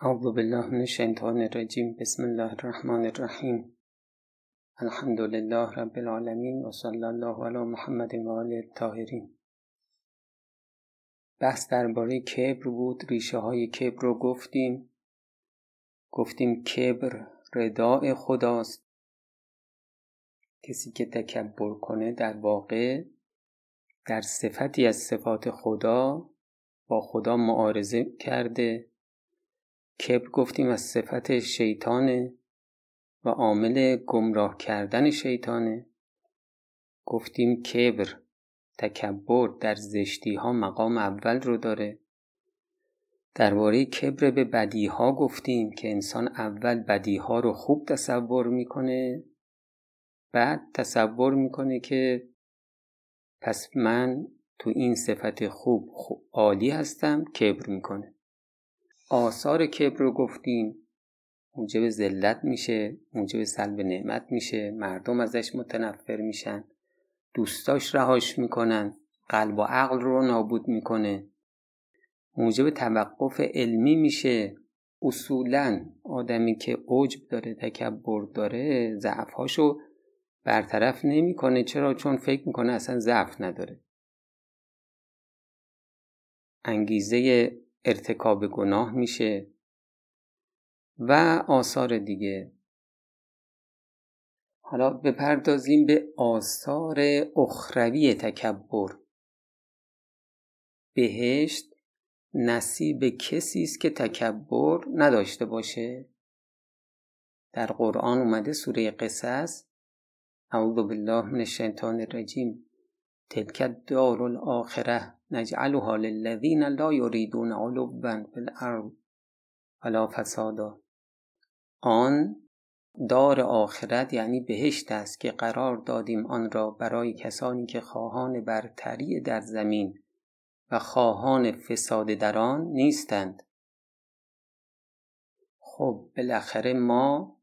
اعوذ بالله من الشیطان الرجیم بسم الله الرحمن الرحیم الحمد لله رب العالمین و صلی الله علی محمد و آل الطاهرین. بحث درباره کبر بود. ریشه های کبر رو گفتیم. گفتیم کبر رداء خداست. کسی که تکبر کنه در واقع در صفتی از صفات خدا با خدا معارضه کرده. کبر گفتیم از صفت شیطانه و عامل گمراه کردن شیطانه. گفتیم کبر تکبر در زشتی ها مقام اول رو داره. درباره کبر به بدی ها گفتیم که انسان اول بدی ها رو خوب تصور می‌کنه بعد تصور می‌کنه که پس من تو این صفت خوب, خوب عالی هستم کبر می‌کنه. آثار کبر رو گفتیم. موجب ذلت میشه موجب سلب نعمت میشه مردم ازش متنفر میشن. دوستاش رهاش می‌کنن قلب و عقل رو نابود می‌کنه. موجب توقف علمی میشه. اصولا آدمی که عجب داره تکبر داره ضعفهاشو برطرف نمی‌کنه. چرا؟ چون فکر می‌کنه اصلا ضعف نداره. انگیزه ارتکاب گناه میشه و آثار دیگه. حالا بپردازیم به آثار اخروی تکبر. بهشت نصیب کسی است که تکبر نداشته باشه. در قرآن اومده سوره قصص اعوذ بالله من الشیطان الرجیم تلک الدار الاخره. نجعلها للذین لا یریدون علوا فی الارض ولا فسادا. آن دار آخرت یعنی بهشت است که قرار دادیم آن را برای کسانی که خواهان برتری در زمین و خواهان فساد در آن نیستند. خب بالاخره ما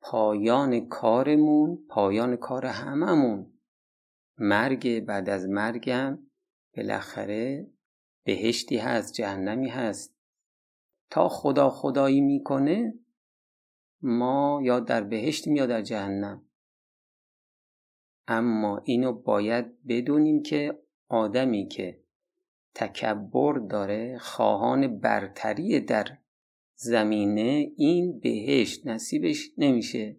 پایان کارمون پایان کار هممون. مرگ بعد از مرگم بالاخره بهشتی هست جهنمی هست. تا خدا خدایی می‌کنه ما یا در بهشت یا در جهنم. اما اینو باید بدونیم که آدمی که تکبر داره خواهان برتری در زمینه این بهشت نصیبش نمیشه.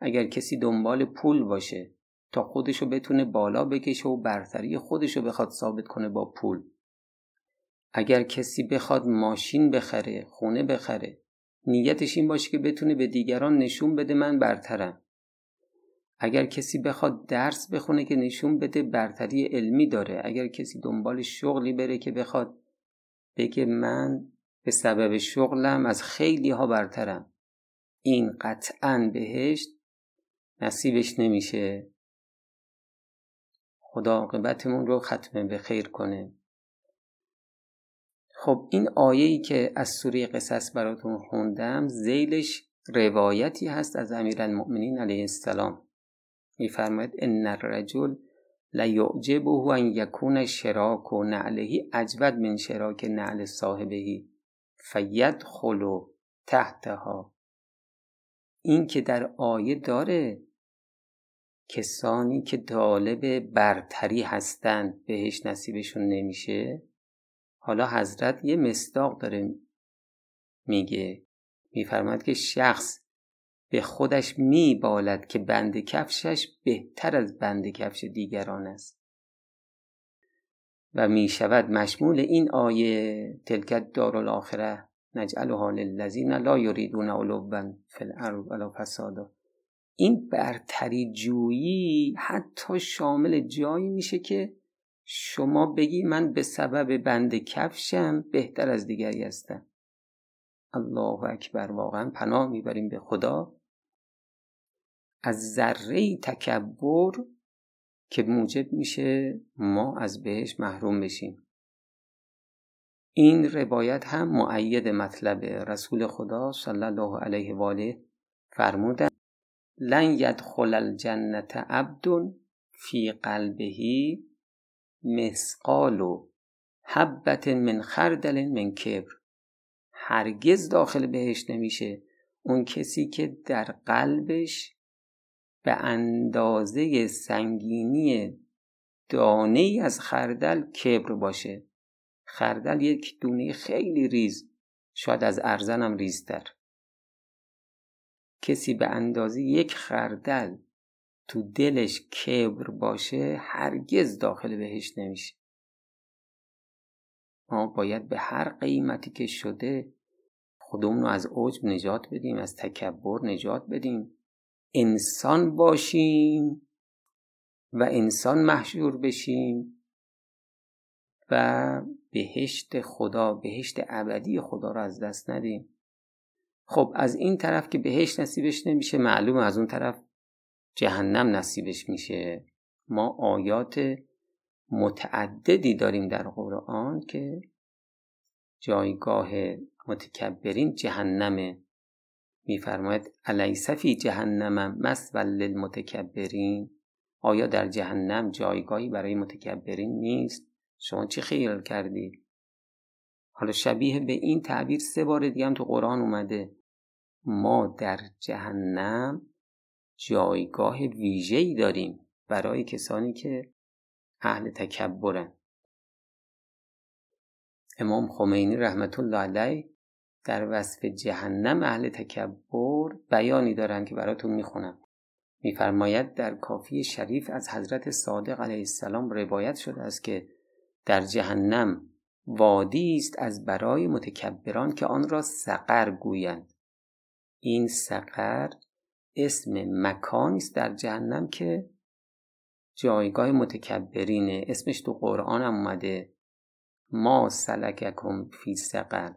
اگر کسی دنبال پول باشه تا خودشو بتونه بالا بکشه و برتری خودشو بخواد ثابت کنه با پول. اگر کسی بخواد ماشین بخره خونه بخره نیتش این باشه که بتونه به دیگران نشون بده من برترم. اگر کسی بخواد درس بخونه که نشون بده برتری علمی داره. اگر کسی دنبال شغلی بره که بخواد بگه من به سبب شغلم از خیلی ها برترم. این قطعا بهشت نصیبش نمیشه. خدا عاقبتمون رو ختمه به خیر کنه. خب این آیه ای که از سوره قصص براتون خوندم زیلش روایتی هست از امیرالمؤمنین علیه السلام. میفرماید ان الرجل لیعجبه ان یکون شراک و نعلهی اجود من شراک نعل صاحبهی فیدخل تحتها. این که در آیه داره کسانی که طالب برتری هستند بهش نصیبشون نمیشه؟ حالا حضرت یه مصداق داره میگه میفرماد که شخص به خودش میبالد که بند کفشش بهتر از بند کفش دیگران است. و می‌شود مشمول این آیه تلکت دارالآخره نجعلها للذین لا یریدون علوا فی الارض ولا فسادا. این برتری جویی حتی شامل جایی میشه که شما بگی من به سبب بند کفشم بهتر از دیگری هستم. الله اکبر واقعا پناه می‌بریم به خدا. از ذره تکبر که موجب میشه ما از بهش محروم بشیم. این روایت هم معید مطلب رسول خدا صلی الله علیه و آله فرمودن لن یدخل الجنت عبد فی قلبه مسقال حبت من خردل من کبر. هرگز داخل بهش نمیشه. اون کسی که در قلبش به اندازه سنگینی دانه ای از خردل کبر باشه. خردل یک دونه خیلی ریز شاید از ارزنم ریزتر. کسی به اندازه یک خردل تو دلش کبر باشه هرگز داخل بهش نمیشه. ما باید به هر قیمتی که شده خودمون رو از عجب نجات بدیم از تکبر نجات بدیم. انسان باشیم و انسان محشور بشیم و بهشت خدا بهشت ابدی خدا رو از دست ندیم. خب از این طرف که بهشت نصیبش نمیشه معلوم از اون طرف جهنم نصیبش میشه. ما آیات متعددی داریم در قرآن که جایگاه متکبرین جهنمه میفرماید. الیس فی جهنم مسول للمتکبرین؟ آیا در جهنم جایگاهی برای متکبرین نیست؟ شما چی خیال کردید؟ حالا شبیه به این تعبیر سه بار دیگه هم تو قرآن اومده. ما در جهنم جایگاه ویژه‌ای داریم برای کسانی که اهل تکبرن. امام خمینی رحمت الله علیه در وصف جهنم اهل تکبر بیانی دارند که براتون می‌خونم. میفرماید در کافی شریف از حضرت صادق علیه السلام روایت شده است که در جهنم وادی است از برای متکبران که آن را سقر گویند. این سقر اسم مکانی است در جهنم که جایگاه متکبرینه. اسمش تو قرآن هم اومده. ما سلککم فی سقر.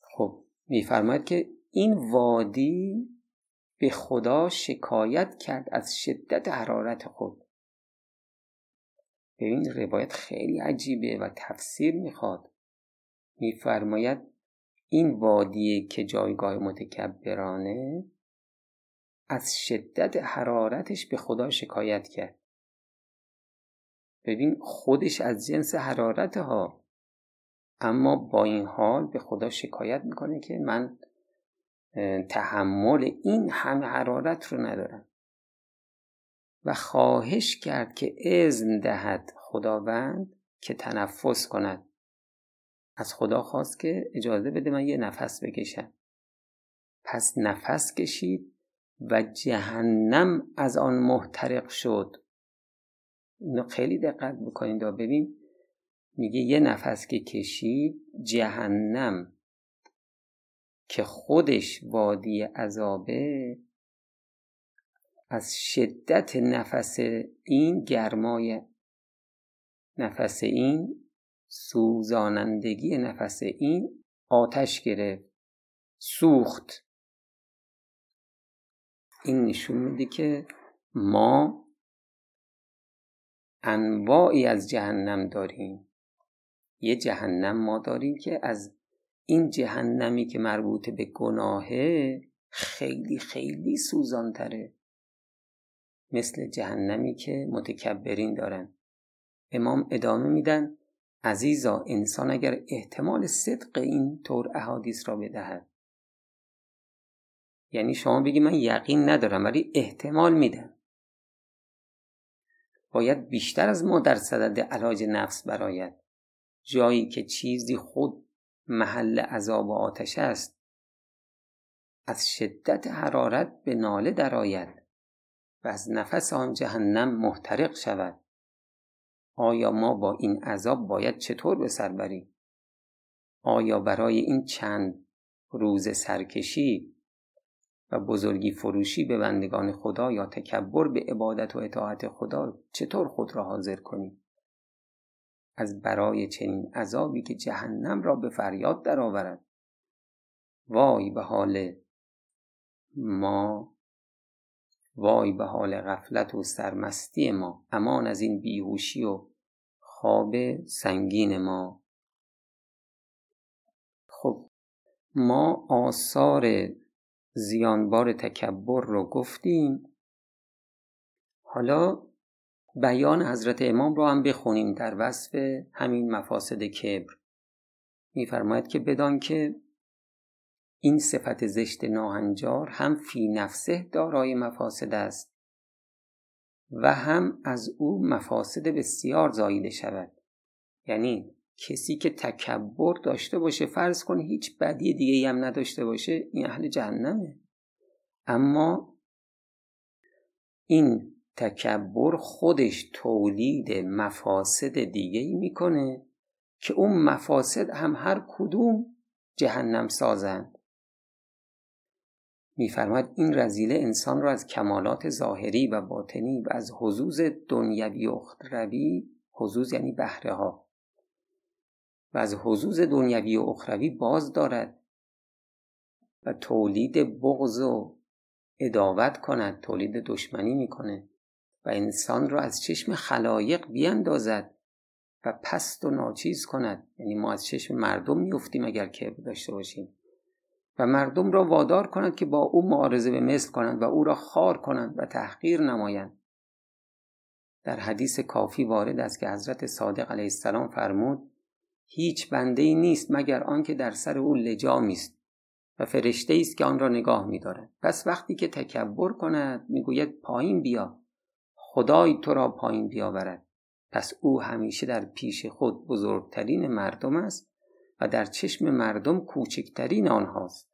خب میفرماید که این وادی به خدا شکایت کرد از شدت حرارت خود. ببین روایت خیلی عجیبه و تفسیر می‌خواد. میفرماید این وادی که جایگاه متکبرانه از شدت حرارتش به خدا شکایت کرد. ببین خودش از جنس حرارت ها اما با این حال به خدا شکایت می‌کنه که من تحمل این همه حرارت رو ندارم. و خواهش کرد که اذن دهد خداوند که تنفس کند. از خدا خواست که اجازه بده من یه نفس بکشم. پس نفس کشید و جهنم از آن محترق شد. اینو خیلی دقت بکنید و ببین. میگه یه نفس که کشید جهنم که خودش وادی عذابه از شدت نفس این گرمای نفس این سوزانندگی نفس این آتش گرفت سوخت. این نشون میده که ما انواعی از جهنم داریم. یه جهنم ما داریم که از این جهنمی که مربوط به گناهه خیلی خیلی سوزانتره. مثل جهنمی که متکبرین دارن. امام ادامه میدن عزیزا انسان اگر احتمال صدق این طور احادیث را بدهد. یعنی شما بگی من یقین ندارم ولی احتمال میدم. باید بیشتر از ما در صدد علاج نفس براید جایی که چیزی خود محل عذاب و آتش است از شدت حرارت به ناله درآید. و از نفس آن جهنم محترق شود. آیا ما با این عذاب باید چطور به سر بریم؟ آیا برای این چند روز سرکشی و بزرگی فروشی به بندگان خدا یا تکبر به عبادت و اطاعت خدا چطور خود را حاضر کنیم؟ از برای چنین عذابی که جهنم را به فریاد درآورد. وای به حال ما وای به حال غفلت و سرمستی ما امان از این بیهوشی و خواب سنگین ما. خب ما آثار زیانبار تکبر رو گفتیم. حالا بیان حضرت امام رو هم بخونیم در وصف همین مفاسد کبر. میفرماید که بدان که این صفت زشت ناهنجار هم فی نفسه دارای مفاسد است و هم از او مفاسد بسیار زاییده شود. یعنی کسی که تکبر داشته باشه فرض کن هیچ بدی دیگه هم نداشته باشه این اهل جهنمه. اما این تکبر خودش تولید مفاسد دیگه ای می‌کنه که اون مفاسد هم هر کدوم جهنم سازند میفرماید این رزیله انسان را از کمالات ظاهری و باطنی و از حضوز دنیوی و اخروی حضوز یعنی بهره ها و از حضوز دنیوی و اخروی باز دارد و تولید بغض و اداوت کند تولید دشمنی می‌کنه و انسان را از چشم خلایق بیاندازد و پست و ناچیز کند. یعنی ما از چشم مردم میفتیم اگر کبر داشته باشیم. و مردم را وادار کند که با او معارضه به مثل کنند و او را خار کنند و تحقیر نمایند. در حدیث کافی وارد است که حضرت صادق علیه السلام فرمود هیچ بنده ای نیست مگر آنکه در سر او لجامی است و فرشته است که آن را نگاه می‌دارد. پس وقتی که تکبر کند می‌گوید پایین بیا خدای تو را پایین بیاورد. پس او همیشه در پیش خود بزرگترین مردم است و در چشم مردم کوچکترین آنهاست.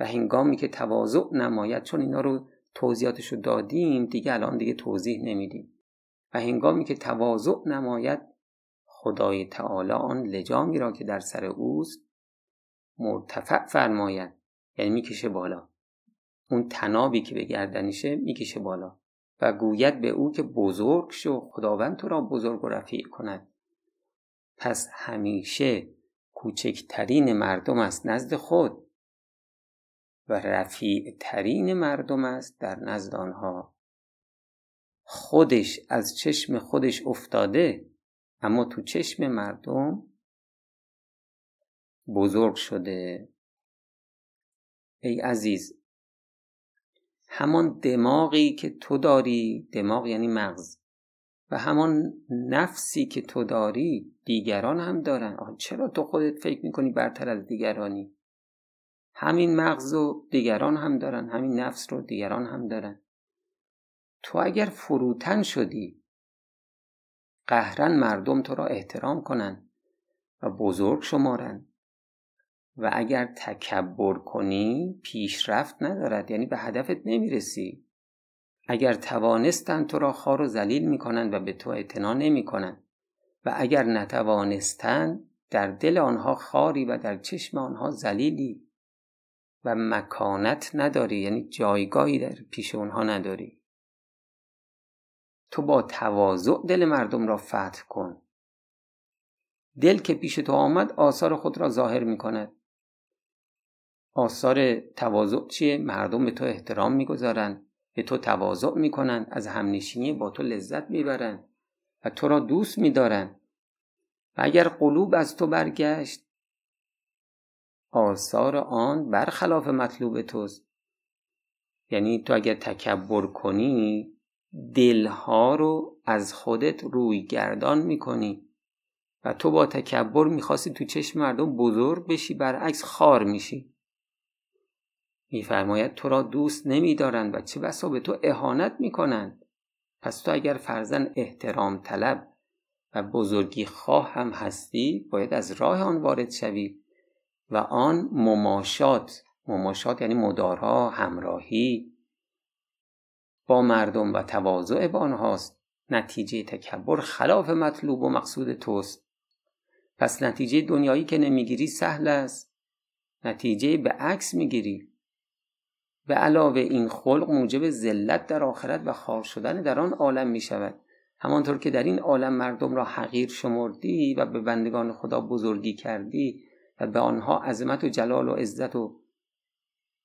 و هنگامی که تواضع نماید چون اینا رو توضیحاتش رو دادیم دیگه الان دیگه توضیح نمیدیم. و هنگامی که تواضع نماید خدای تعالی آن لجامی را که در سر اوست مرتفع فرماید. یعنی می‌کشه بالا. اون تنابی که به گردنشه می‌کشه بالا. و گوید به او که بزرگ شو خداوند تو را بزرگ و رفیع کند. پس همیشه کوچکترین مردم است نزد خود و رفیع ترین مردم است در نزد آنها. خودش از چشم خودش افتاده اما تو چشم مردم بزرگ شده. ای عزیز همان دماغی که تو داری دماغ یعنی مغز و همان نفسی که تو داری دیگران هم دارن. آه چرا تو خودت فکر می‌کنی برتر از دیگرانی؟ همین مغز رو دیگران هم دارن همین نفس رو دیگران هم دارن. تو اگر فروتن شدی قهرن مردم تو را احترام کنن و بزرگ شمارن. و اگر تکبر کنی پیشرفت ندارد. یعنی به هدفت نمی‌رسی. اگر توانستند تو را خار و ذلیل می‌کنند و به تو اعتنا نمی‌کنند. و اگر نتوانستند در دل آنها خاری و در چشم آنها ذلیلی. و مکانت نداری یعنی جایگاهی در پیش اونها نداری. تو با تواضع دل مردم را فتح کن. دل که پیش تو آمد آثار خود را ظاهر می کند آثار تواضع چیه؟ مردم به تو احترام می‌گذارند. به تو تواضع می‌کنند از همنشینی با تو لذت می‌برند و تو را دوست میدارند و اگر قلوب از تو برگشت آثار آن برخلاف مطلوب توست. یعنی تو اگر تکبر کنی دلها رو از خودت روی گردان می‌کنی و تو با تکبر می‌خواستی تو چشم مردم بزرگ بشی برعکس خار میشی. میفرماید تو را دوست نمیدارند و چه بسا به تو اهانت می‌کنند. پس تو اگر فرزن احترام طلب و بزرگی خواه هم هستی باید از راه آن وارد شوی و آن مماشات مماشات یعنی مدارها همراهی با مردم و تواضع با آنهاست. نتیجه تکبر خلاف مطلوب و مقصود توست. پس نتیجه دنیایی که نمی‌گیری سهل است. نتیجه به عکس می‌گیری. به علاوه این خلق موجب ذلت در آخرت و خار شدن در آن عالم می شود همانطور که در این عالم مردم را حقیر شمردی و به بندگان خدا بزرگی کردی و به آنها عظمت و جلال و عزت و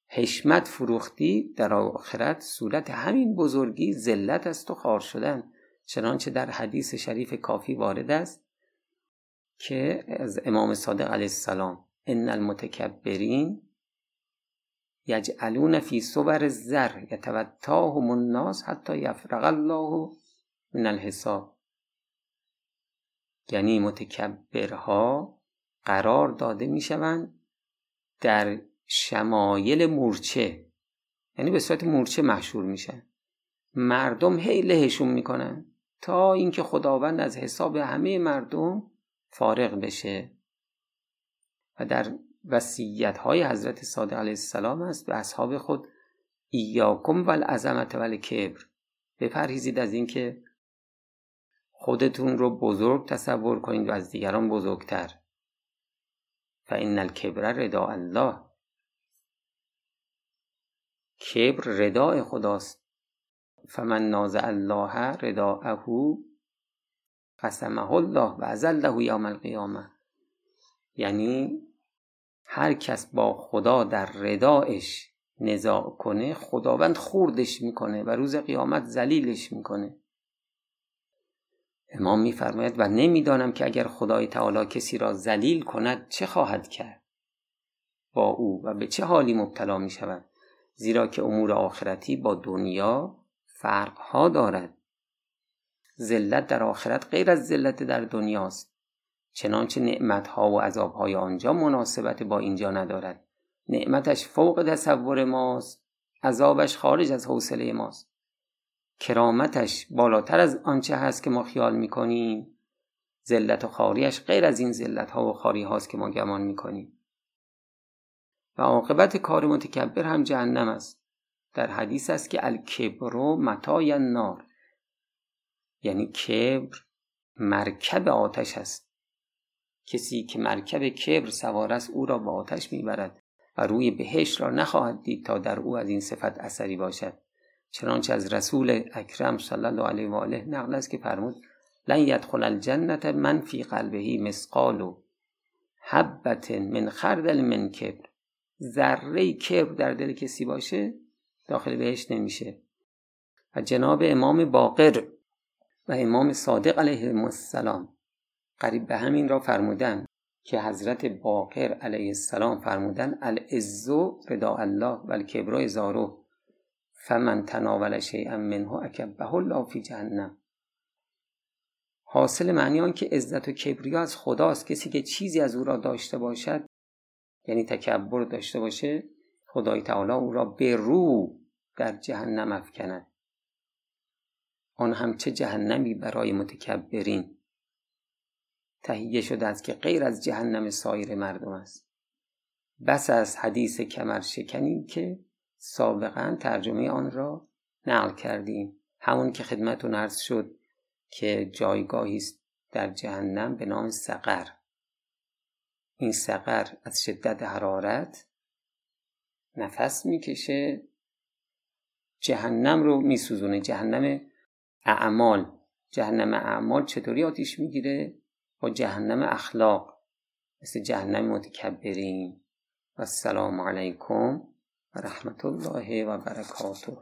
حشمت فروختی در آخرت صورت همین بزرگی ذلت است و خار شدن. چنانچه در حدیث شریف کافی وارد است که از امام صادق علیه السلام ان المتکبرین یجعلون فی صور زر یتوتاهم الناس حتی یفرغ الله من الحساب. یعنی متکبرها قرار داده می‌شوند در شمایل مورچه. یعنی به صورت مورچه محشور میشن. مردم هی لهشون می‌کنن تا اینکه خداوند از حساب همه مردم فارغ بشه. و در وسیعت های حضرت صادق علیه السلام است به اصحاب خود ایاکم و العظمت و کبر بپرهیزید از اینکه خودتون رو بزرگ تصور کنید و از دیگران بزرگتر. و این الکبر ردا الله. کبر رداء خداست. فمن نازع الله رداءه قسمه الله و ازله یوم القیامه یعنی هر کس با خدا در ردایش نزاع کنه خداوند خوردش می‌کنه و روز قیامت ذلیلش می‌کنه. امام میفرماید و نمی‌دانم که اگر خدای تعالی کسی را ذلیل کند چه خواهد کرد؟ با او و به چه حالی مبتلا می شود زیرا که امور آخرتی با دنیا فرقها دارد. ذلت در آخرت غیر از ذلت در دنیاست. چنانچه نعمتها و عذابهای آنجا مناسبت با اینجا ندارد. نعمتش فوق تصور ماست عذابش خارج از حوصله ماست. کرامتش بالاتر از آنچه هست که ما خیال می‌کنیم. ذلت و خاریش غیر از این ذلت ها و خاری هاست که ما گمان می‌کنیم. و عاقبت کار متکبر هم جهنم است. در حدیث است که الکبر متای النار. یعنی کبر مرکب آتش است. کسی که مرکب کبر سوار است او را به آتش می‌برد و روی بهشت را نخواهد دید تا در او از این صفت اثری باشد. چنانچه از رسول اکرم صلی الله علیه و آله نقل است که فرمود لن یدخل الجنت من فی قلبه مسقال حبت من خردل من کبر. ذره کبر در دل کسی باشه داخل بهش نمیشه. و جناب امام باقر و امام صادق علیه السلام قریب به همین را فرمودن که حضرت باقر علیه السلام فرمودن العزو ردا الله و الکبر ازارو فمن تناول شیئا منه اکبه الله فی جهنم. حاصل معنی آن که عزت و کبریا از خداست کسی که چیزی از او را داشته باشد یعنی تکبر داشته باشه خدای تعالی او را به رو در جهنم افکند. آن هم چه جهنمی برای متکبرین. تهیه شده است که غیر از جهنم سایر مردم است. بس از حدیث کمر شکنی که سابقا ترجمه آن را نقل کردیم. همون که خدمتون عرض شد که جایگاهی است در جهنم به نام سقر. این سقر از شدت حرارت نفس می‌کشه. جهنم رو میسوزونه. جهنم اعمال. جهنم اعمال چطوری آتیش می‌گیره؟ با جهنم اخلاق مثل جهنم متکبرین. و السلام علیکم و رحمت الله و برکاته.